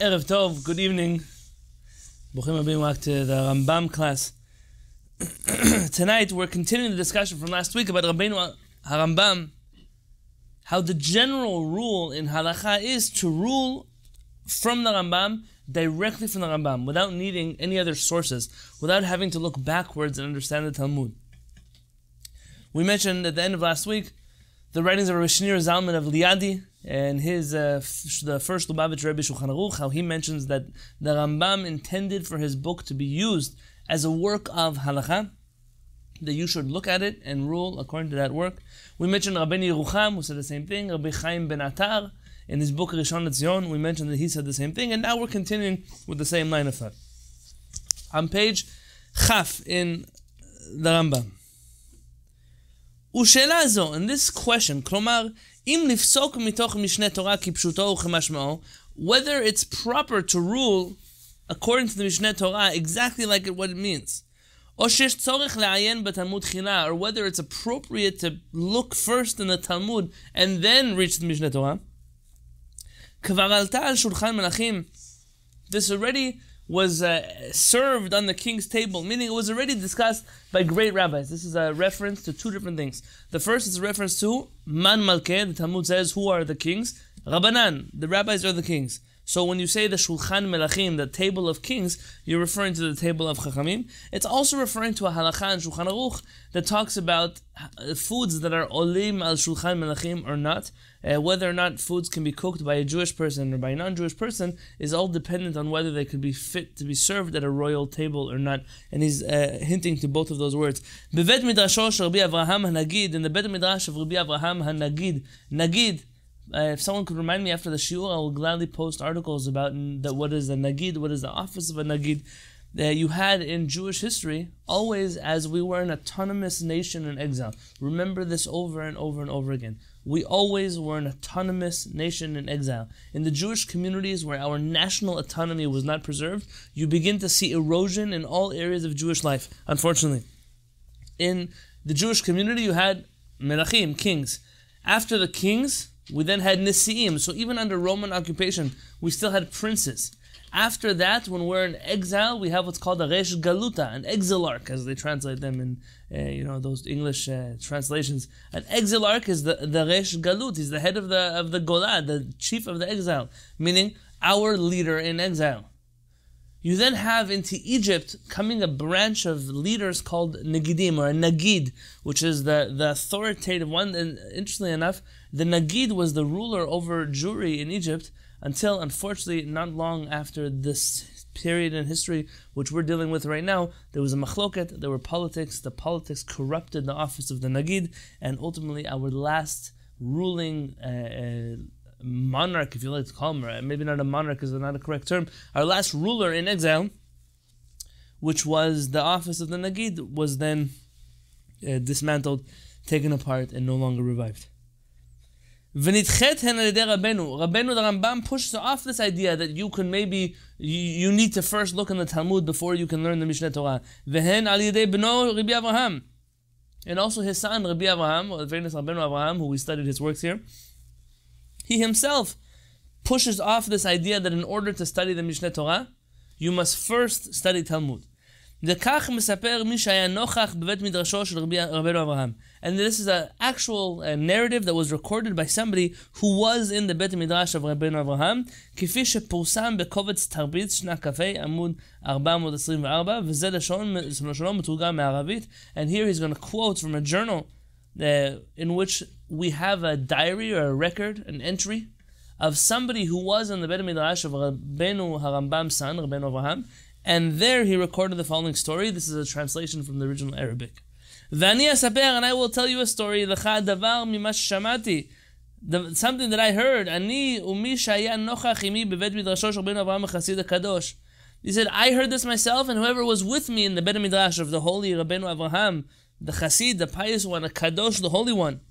Erev Tov, good evening. Bruchim abim back to the Rambam class. Tonight we're continuing the discussion from last week about Rabbeinu Harambam, how the general rule in halacha is to rule from the Rambam directly from the Rambam without needing any other sources, without having to look backwards and understand the Talmud. We mentioned at the end of last week the writings of Shneur Zalman of Liadi and his uh, f- the first Lubavitch Rebbe Shulchan Aruch, how he mentions that the Rambam intended for his book to be used as a work of halacha, that you should look at it and rule according to that work. We mentioned Rabbeinu Yerucham, who said the same thing, Rabbi Chaim Ben Atar, in his book Rishon LeZion, we mentioned that he said the same thing, and now we're continuing with the same line of thought. On page Chaf in the Rambam. ושאלה זו, in this question, כלומר, whether it's proper to rule according to the Mishneh Torah exactly like what it means. Or whether it's appropriate to look first in the Talmud and then reach the Mishneh Torah. This already was uh, served on the king's table, meaning it was already discussed by great rabbis. This is a reference to two different things. The first is a reference to Man Malkeh, the Talmud says, who are the kings? Rabbanan, the rabbis are the kings. So when you say the Shulchan Melachim, the table of kings, you're referring to the table of Chachamim. It's also referring to a halacha in Shulchan Aruch that talks about uh, foods that are olim al Shulchan Melachim or not. Uh, whether or not foods can be cooked by a Jewish person or by a non-Jewish person is all dependent on whether they could be fit to be served at a royal table or not. And he's uh, hinting to both of those words. Bevet midrasho Rabbi Avraham Hanagid, in the Bet Midrash of Rabbi Avraham Hanagid, Nagid, uh, if someone could remind me after the shiur, I will gladly post articles about that. What is a nagid? What is the office of a nagid? That you had in Jewish history, always as we were an autonomous nation in exile. Remember this over and over and over again. We always were an autonomous nation in exile. In the Jewish communities where our national autonomy was not preserved, you begin to see erosion in all areas of Jewish life, unfortunately. In the Jewish community, you had melachim, kings. After the kings, we then had Nisi'im. So even under Roman occupation, we still had princes. After that, when we're in exile, we have what's called a Resh Galuta, an exilarch, as they translate them in uh, you know those English uh, translations. An exilarch is the the Resh Galut. He's the head of the of the Gola, the chief of the exile, meaning our leader in exile. You then have into Egypt coming a branch of leaders called Nagidim or a Nagid, which is the, the authoritative one. And interestingly enough, the Nagid was the ruler over Jewry in Egypt until, unfortunately, not long after this period in history which we're dealing with right now, there was a machloket, there were politics, the politics corrupted the office of the Nagid, and ultimately our last ruling uh, uh, monarch, if you like to call him, right? maybe not a monarch is not a correct term, our last ruler in exile, which was the office of the Nagid, was then uh, dismantled, taken apart, and no longer revived. Rabbeinu the Rambam pushes off this idea that you can maybe you, you need to first look in the Talmud before you can learn the Mishneh Torah. V'hen al yedei Rabbi Avraham, and also his son Rabbi Avraham, the famous Rabbeinu Avraham, who we studied his works here. He himself pushes off this idea that in order to study the Mishneh Torah, you must first study Talmud. וכך מספר מי שהיה נוכח בבית מדרשו של רבנו אברהם. And this is an actual uh, narrative that was recorded by somebody who was in the בית המדרש of רבנו אברהם, כפי שפורסם בקובץ תרביץ שנה כ"ה עמוד 424, וזה לשון, לשונו מתורגם מערבית. And here he's going to quote from a journal uh, in which we have a diary or a record, an entry, of somebody who was in the Beit Midrash of Rabbeinu Harambam's son, Rabbeinu Avraham, and there he recorded the following story. This is a translation from the original Arabic. ואני אספר, and I will tell you a story, לך דבר ממה ששמעתי. Something that I heard, אני ומי שהיה נוכח עמי בבית מדרשו של רבנו אברהם החסיד הקדוש. He said, I heard this myself, and whoever was with me in the Beit Midrash of the holy Rabbeinu Avraham, the Chassid, the pious one, a Kadosh, the holy one.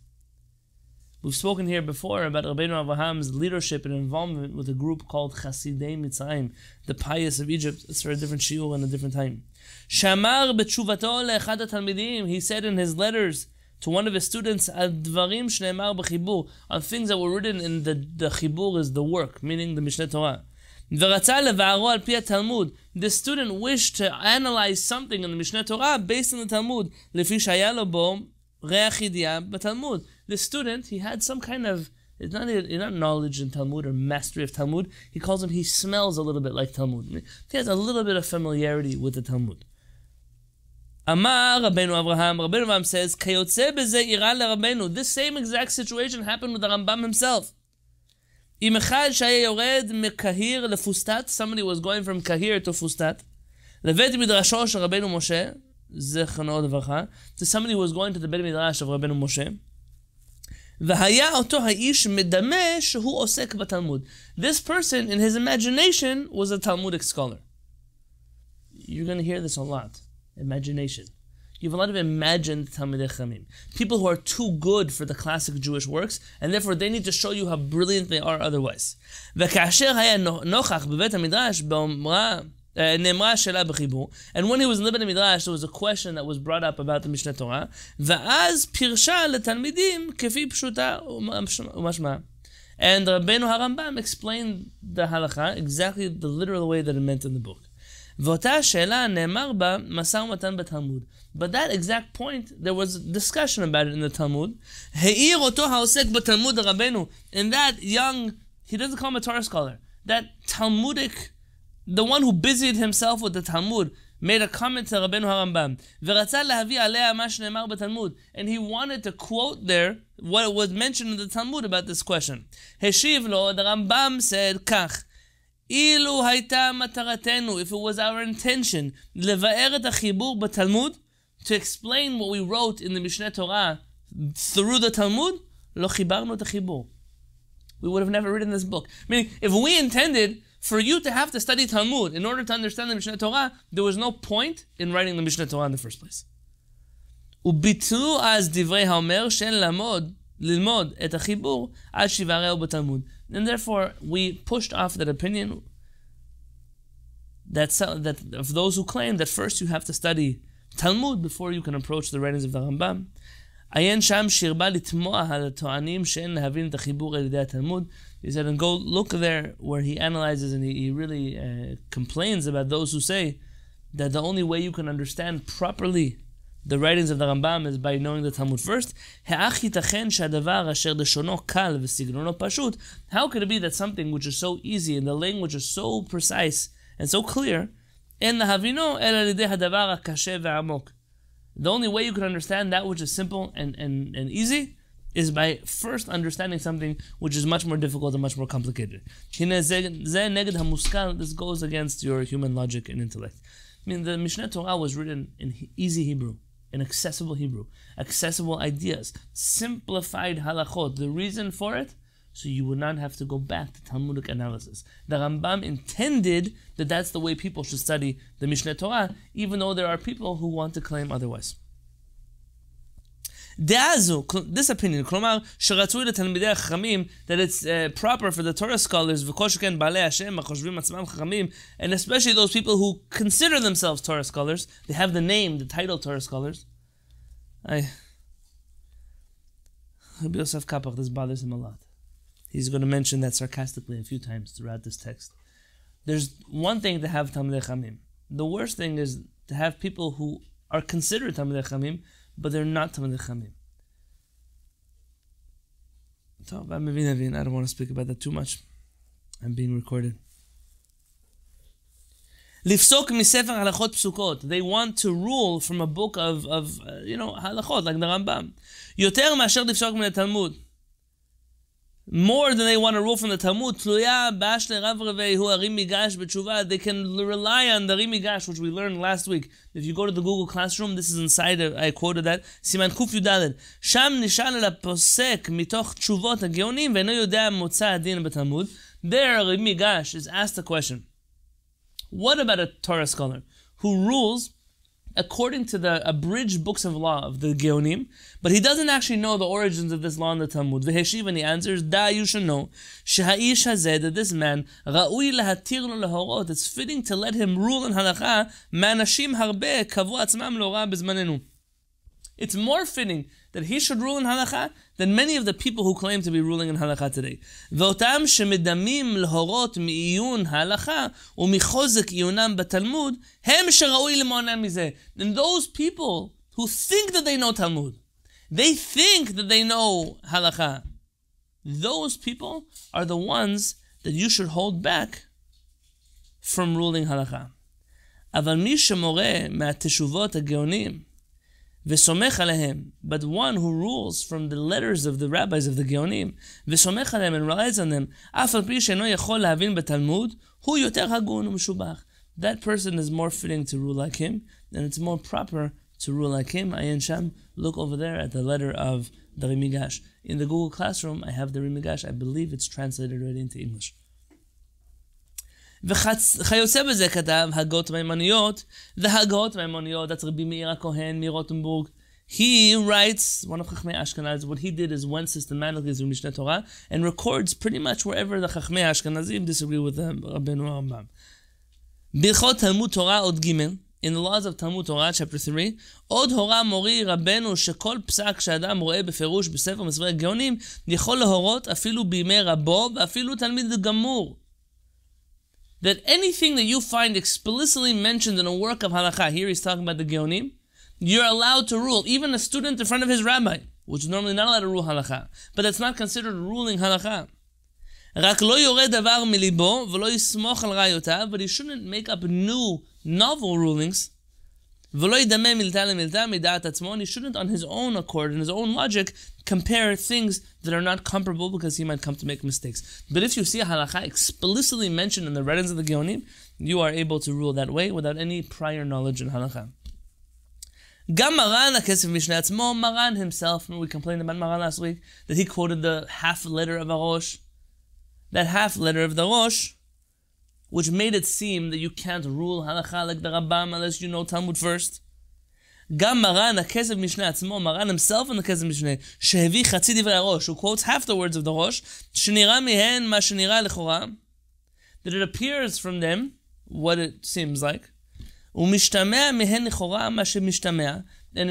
We've spoken here before about Rabbeinu Avraham's leadership and involvement with a group called Chassidei Mitzrayim, the pious of Egypt. It's for a different shiur and a different time. Shamar b'tshuvato le'echad. He said in his letters to one of his students, "Advarim shneimar b'chibur," on things that were written in the the chibur is the work, meaning the Mishneh Torah. The student wished to analyze something in the Mishneh Torah based on the Talmud לפי שהיה לו בו ריח ידיעה בתלמוד. The student, he had some kind of, it's not, it's not knowledge in Talmud or mastery of Talmud. He calls him, he smells a little bit like Talmud. He has a little bit of familiarity with the Talmud. Amar Rabbeinu Avraham, Rabbeinu Avraham says, Kayotze beze ira Rabbeinu. This same exact situation happened with the Rambam himself. אם אחד שהיה יורד מקהיר לפוסטת, somebody was going from קהיר to פוסטת, לבית מדרשו של רבנו משה, זכרונו לברכה, so somebody was going to the בית מדרש of רבנו משה, והיה אותו האיש מדמה שהוא עוסק בתלמוד. This person in his imagination was a Talmudic scholar. You're going to hear this a lot. Imagination. You have a lot of imagined Talmidei Chamim. People who are too good for the classic Jewish works, and therefore they need to show you how brilliant they are otherwise. וכאשר היה נוכח בבית המדרש באומרה, נאמרה השאלה בחיבור, and when he was in the Midrash, there was a question that was brought up about the Mishnah Torah, ואז פירשה לתלמידים כפי פשוטה ומשמע. And Rabbeinu Harambam explained the halacha exactly the literal way that it meant in the book. ואותה השאלה נאמר בה משא ומתן בתלמוד. But that exact point, there was discussion about it in the Talmud. העיר אותו העוסק בתלמוד רבנו. And that young, he doesn't call him a Torah scholar, that Talmudic, the one who busied himself with the Talmud, made a comment to Rabbeinu Harambam. ורצה להביא עליה מה שנאמר בתלמוד. And he wanted to quote there what was mentioned in the Talmud about this question. השיב לו, the Rambam said כך, אילו הייתה מטרתנו, if it was our intention, לבאר את החיבור בתלמוד, to explain what we wrote in the Mishneh Torah through the Talmud, לא חיברנו את החיבור. We would have never written this book. Meaning, if we intended for you to have to study Talmud in order to understand the Mishneh Torah, there was no point in writing the Mishneh Torah in the first place. וביטלו אז דברי האומר שאין לעמוד, ללמוד את החיבור עד שיברהו בתלמוד. And therefore, we pushed off that opinion that, that of those who claim that first you have to study Talmud before you can approach the writings of the Rambam. עיין שם שהרבה לתמוה על הטוענים שאין להבין את החיבור על ידי התלמוד. He said, and go look there where he analyzes and he, he really uh, complains about those who say that the only way you can understand properly the writings of the Rambam is by knowing the Talmud first. How could it be that something which is so easy and the language is so precise and so clear, the only way you can understand that which is simple and, and, and easy is by first understanding something which is much more difficult and much more complicated. This goes against your human logic and intellect. I mean, the Mishneh Torah was written in easy Hebrew in accessible Hebrew, accessible ideas, simplified halachot. The reason for it, so you would not have to go back to Talmudic analysis. The Rambam intended that that's the way people should study the Mishneh Torah, even though there are people who want to claim otherwise. This opinion, that it's uh, proper for the Torah scholars, and especially those people who consider themselves Torah scholars, they have the name, the title Torah scholars. I, Rabbi Yosef Kapach, this bothers him a lot. He's going to mention that sarcastically a few times throughout this text. There's one thing to have Tamil Chamim. The worst thing is to have people who are considered Tamil Chamim, but they're not Tamil Chamim. I don't want to speak about that too much. I'm being recorded. They want to rule from a book of, of uh, you know, halachot, like the Rambam. Talmud more than they want to rule from the Talmud. They can rely on the migash, which we learned last week. If you go to the Google Classroom, this is inside. I quoted that. Siman. Sham posek mitoch tshuvot hageonim adin. There, migash is asked a question. What about a Torah scholar who rules according to the abridged books of law of the Geonim, but he doesn't actually know the origins of this law in the Talmud. Veheshiv, and he answers, Da, you should know, Sheha'ish hazeh, that this man, Ra'ui lahatir lo lehorot, it's fitting to let him rule in halacha, manashim harbe, kavu atzmam lo ra bezmanenu. It's more fitting that he should rule in halacha than many of the people who claim to be ruling in halacha today. ואותם שמדמים להורות מעיון ההלכה ומחוזק עיונם בתלמוד, הם שראוי למעונם מזה. And those people who think that they know Talmud, they think that they know halacha, those people are the ones that you should hold back from ruling halacha. אבל מי שמורה מהתשובות הגאונים but one who rules from the letters of the rabbis of the Geonim, v'somech and relies on them, af al pi. That person is more fitting to rule like him, and it's more proper to rule like him. Ayin Sham, look over there at the letter of the Rimigash. In the Google Classroom, I have the Rimigash. I believe it's translated already into English. וכיוצא בזה כתב הגות מימוניות, והגות מימוניות, that's רבי מאיר הכהן מרוטנבורג. He writes, one of Chachmei Ashkenaz, what he did is went systematically through Mishneh Torah and records pretty much wherever the Chachmei Ashkenazim disagree with the Rabbeinu Rambam. בהלכות תלמוד תורה עוד ג' in the laws of Talmud Torah, chapter 3, עוד הורה מורי רבנו שכל פסק שאדם רואה בפירוש בספר מסברי הגאונים, יכול להורות אפילו בימי רבו ואפילו תלמיד גמור that anything that you find explicitly mentioned in a work of halakha, here he's talking about the Geonim, you're allowed to rule, even a student in front of his rabbi, which is normally not allowed to rule halakha, but that's not considered ruling halakha. But he shouldn't make up new novel rulings he shouldn't on his own accord, in his own logic, compare things that are not comparable because he might come to make mistakes. But if you see a halakha explicitly mentioned in the writings of the Geonim, you are able to rule that way without any prior knowledge in halakha. גם מרן הכסף משני עצמו, מרן himself, we complained about Maran last week, that he quoted the half letter of Arosh. That half letter of the Rosh which made it seem that you can't rule halacha like the Rambam unless you know Talmud first. Gam Maran, the Kesef Mishneh atzmo, Maran himself in the Kesef Mishneh, shehevi chatzi divrei Rosh, who quotes half the words of the Rosh, shenira mihen ma shenira lechora, that it appears from them what it seems like, and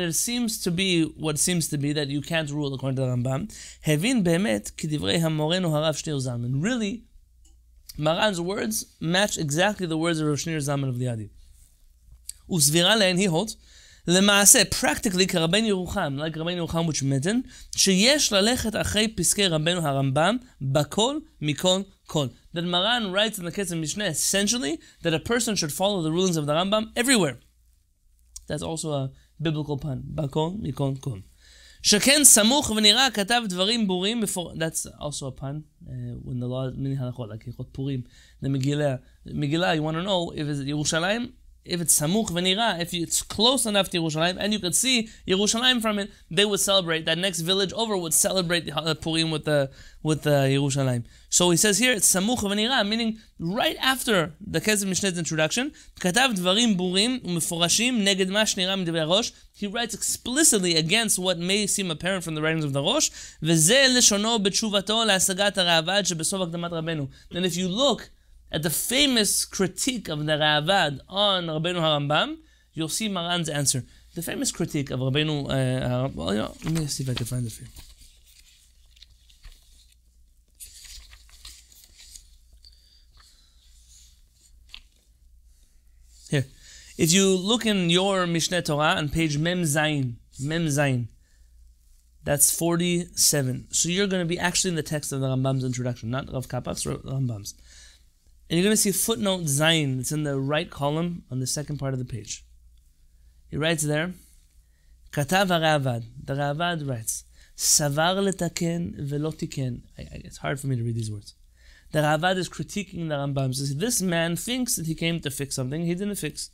it seems to be what seems to be that you can't rule according to the Rambam. Really, Maran's words match exactly the words of Rav Shneur Zalman of Liadi. Usvira lein he holds, למעשה, practically, כרבן ירוחם, like רבן ירוחם which written, שיש ללכת אחרי פסקי רבנו הרמב"ם בכל מכל כל. That Maran writes in the Kesef Mishneh essentially that a person should follow the rulings of the Rambam everywhere. That's also a biblical pun. בכל מכל כל. שכן סמוך ונראה כתב דברים ברורים בפור... That's also a pun. Uh, when the law, מיני הלכות, like הלכות פורים, the מגילה. מגילה, you want to know if it's ירושלים, if it's samuch v'nira, if it's close enough to Yerushalayim, and you could see Yerushalayim from it, they would celebrate. That next village over would celebrate the uh, Purim with the with the Yerushalayim. So he says here it's samuch v'nira, meaning right after the Kesef Mishneh's introduction. He writes explicitly against what may seem apparent from the writings of the Rosh. And if you look at the famous critique of the Ravad on Rabbeinu Harambam, you'll see Maran's answer. The famous critique of Rabbeinu uh, well, you know, let me see if I can find it for you. Here. If you look in your Mishneh Torah on page Mem Zayin, Mem Zayin, that's 47. So you're going to be actually in the text of the Rambam's introduction, not Rav Kapach's, Rambam's And you're going to see footnote Zayin. It's in the right column on the second part of the page. He writes there, Katav Ravad. The Ravad writes, Savar letaken velo tiken. It's hard for me to read these words. The Ravad is critiquing the Rambam. Says, this man thinks that he came to fix something he didn't fix.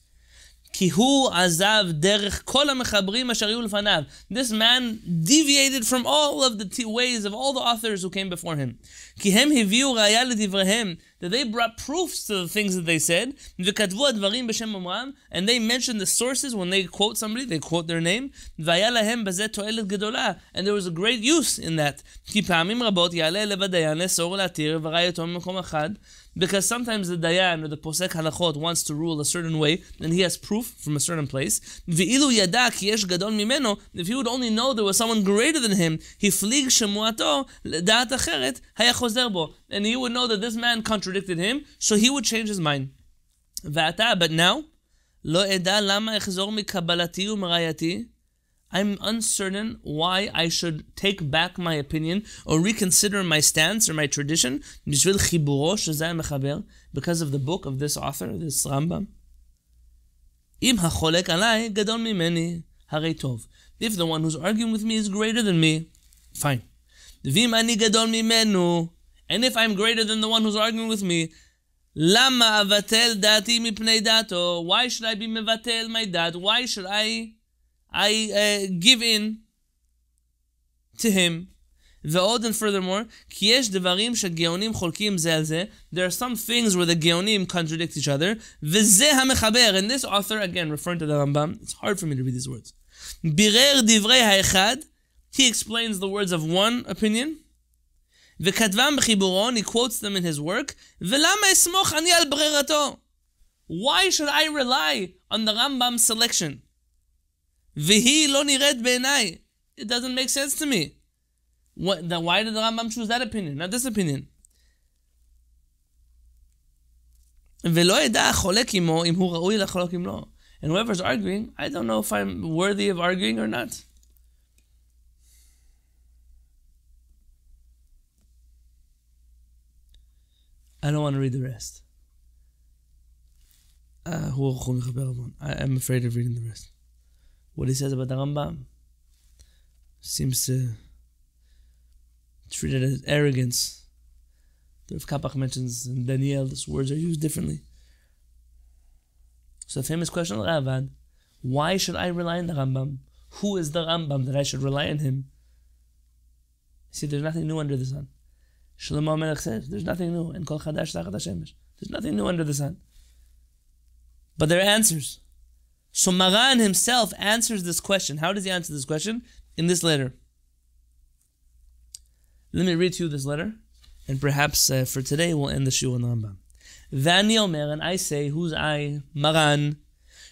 כי הוא עזב דרך כל המחברים אשר היו לפניו. This man deviated from all of the ways of all the authors who came before him. כי הם הביאו ראיה לדבריהם, that they brought proofs to the things that they said, and they mentioned the sources when they quote somebody, they quote their name, and there was a great use in that. Because sometimes the dayan or the posek halachot wants to rule a certain way, and he has proof from a certain place. If he would only know there was someone greater than him, he flig shemuato acheret and he would know that this man contradicted him, so he would change his mind. But now, I'm uncertain why I should take back my opinion or reconsider my stance or my tradition because of the book of this author, this Rambam. If the one who's arguing with me is greater than me, fine. And if I'm greater than the one who's arguing with me, Why should I be mevatel my dad? Why should I I uh, give in to him. ועוד and furthermore, כי יש דברים שגאונים חולקים זה על זה, there are some things where the גאונים contradict each other, וזה המחבר, and this author, again, referring to the Rambam, it's hard for me to read these words. בירר דברי האחד, he explains the words of one opinion, וכתבם בחיבורון, he quotes them in his work, ולמה אסמוך אני על ברירתו? Why should I rely on the Rambam's selection? Vihi lo nired be'enai. It doesn't make sense to me. What, then why did the Rambam choose that opinion, not this opinion? And whoever's arguing, I don't know if I'm worthy of arguing or not. I don't want to read the rest. Uh, I am afraid of reading the rest what he says about the Rambam seems to treat it as arrogance. The Rav Kapach mentions in Daniel, these words are used differently. So the famous question of Ravad, why should I rely on the Rambam? Who is the Rambam that I should rely on him? See, there's nothing new under the sun. Shlomo Melech says, there's nothing new. And Kol Chadash There's nothing new under the sun. But there are answers. So Maran himself answers this question. How does he answer this question? In this letter. Let me read to you this letter, and perhaps uh, for today we'll end the Shiur on Rambam. Vani Omer, and I say, who's I? Maran.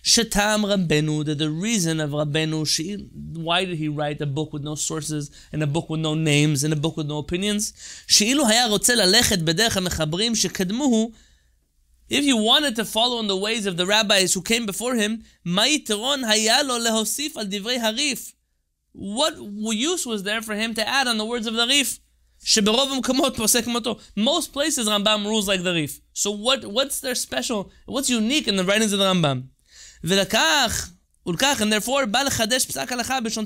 Shatam Rabbenu, that the reason of Rabbenu, she, why did he write a book with no sources, and a book with no names, and a book with no opinions? שאילו היה רוצה ללכת בדרך המחברים שקדמוהו, if he wanted to follow in the ways of the rabbis who came before him, what use was there for him to add on the words of the Rif? Most places Rambam rules like the Rif. So what, what's their special, what's unique in the writings of the Rambam? And therefore, The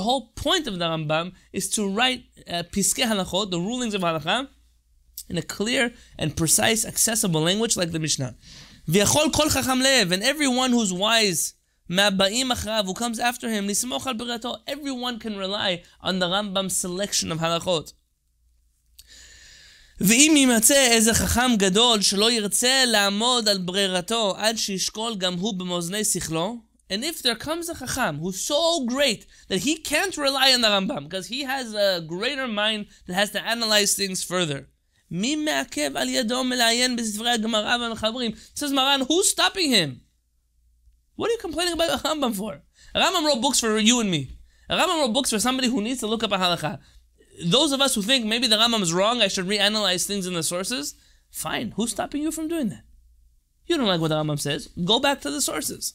whole point of the Rambam is to write uh, halachot, the rulings of halakha, in a clear and precise, accessible language like the Mishnah. And everyone who's wise, who comes after him, everyone can rely on the Rambam's selection of halachot. ואם יימצא איזה חכם גדול שלא ירצה לעמוד על ברירתו עד שישקול גם הוא במאזני שכלו, and if there comes a chacham who's so great that he can't rely on the Rambam because he has a greater mind that has to analyze things further, מי מעכב על ידו מלעיין בספרי הגמרא והמחברים? says Maran, who's stopping him? What are you complaining about a Rambam for? Rambam wrote books for you and me. Rambam wrote books for somebody who needs to look up a halakha. Those of us who think maybe the Rambam is wrong, I should reanalyze things in the sources, fine. Who's stopping you from doing that? You don't like what the Rambam says, go back to the sources.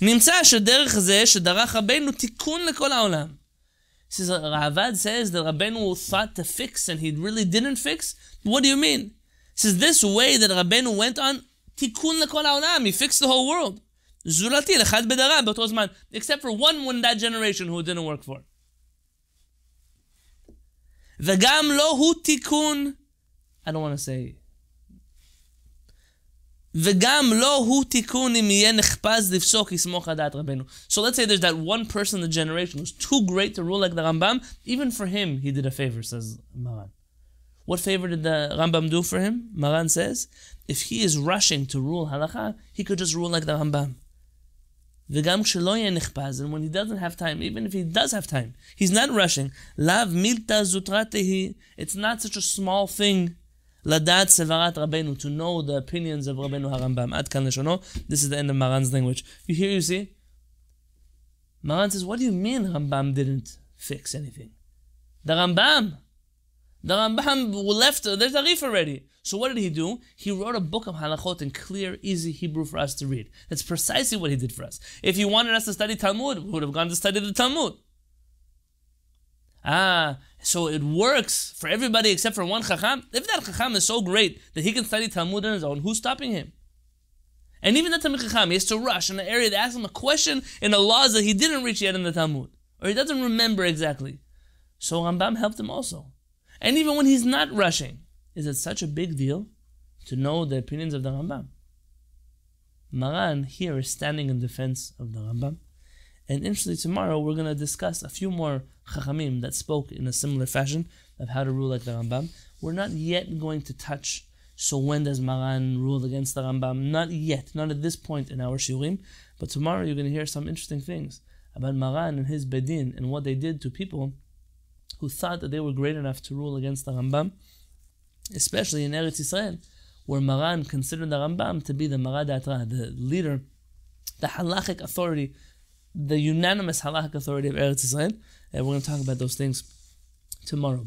נמצא שדרך זה שדרך רבנו תיקון לכל העולם says Ravad says that Rabbeinu thought to fix and he really didn't fix. What do you mean? He says this way that Rabbeinu went on tikkun lekol haolam. He fixed the whole world. Zurati lechad bedara באותו זמן, except for one in that generation who didn't work for. וגם לא הוא תיקון. I don't want to say וגם לא הוא תיקון אם יהיה נחפז לפסוק יסמוך הדעת רבנו. So let's say there's that one person in the generation who's too great to rule like the Rambam. Even for him, he did a favor, says Maran. What favor did the Rambam do for him? Maran says, if he is rushing to rule halacha, he could just rule like the Rambam. וגם כשלא יהיה נחפז, and when he doesn't have time, even if he does have time, he's not rushing. לאו מילתא זוטרא תהי, it's not such a small thing לדעת סברת רבנו, to know the opinions of רבנו הרמב"ם. עד כאן לשונו. This is the end of Maran's language. You hear, you see? Maran says, what do you mean Rambam didn't fix anything? The Rambam. The Rambam left, there's a Rif already. So what did he do? He wrote a book of halachot in clear, easy Hebrew for us to read. That's precisely what he did for us. If he wanted us to study Talmud, we would have gone to study the Talmud. Ah, so it works for everybody except for one Chacham. If that Chacham is so great that he can study Talmud on his own, who's stopping him? And even that Talmud Chacham, he has to rush in an area to ask him a question in the laws that he didn't reach yet in the Talmud, or he doesn't remember exactly. So Rambam helped him also. And even when he's not rushing, is it such a big deal to know the opinions of the Rambam? Maran here is standing in defense of the Rambam. And interestingly, tomorrow we're going to discuss a few more Chachamim that spoke in a similar fashion of how to rule like the Rambam. We're not yet going to touch so when does Maran rule against the Rambam? Not yet, not at this point in our Shiurim. But tomorrow you're going to hear some interesting things about Maran and his Beit Din and what they did to people who thought that they were great enough to rule against the Rambam, especially in Eretz Israel, where Maran considered the Rambam to be the Mara D'Atra, the leader, the halachic authority, the unanimous halachic authority of Eretz Israel. And we're going to talk about those things tomorrow.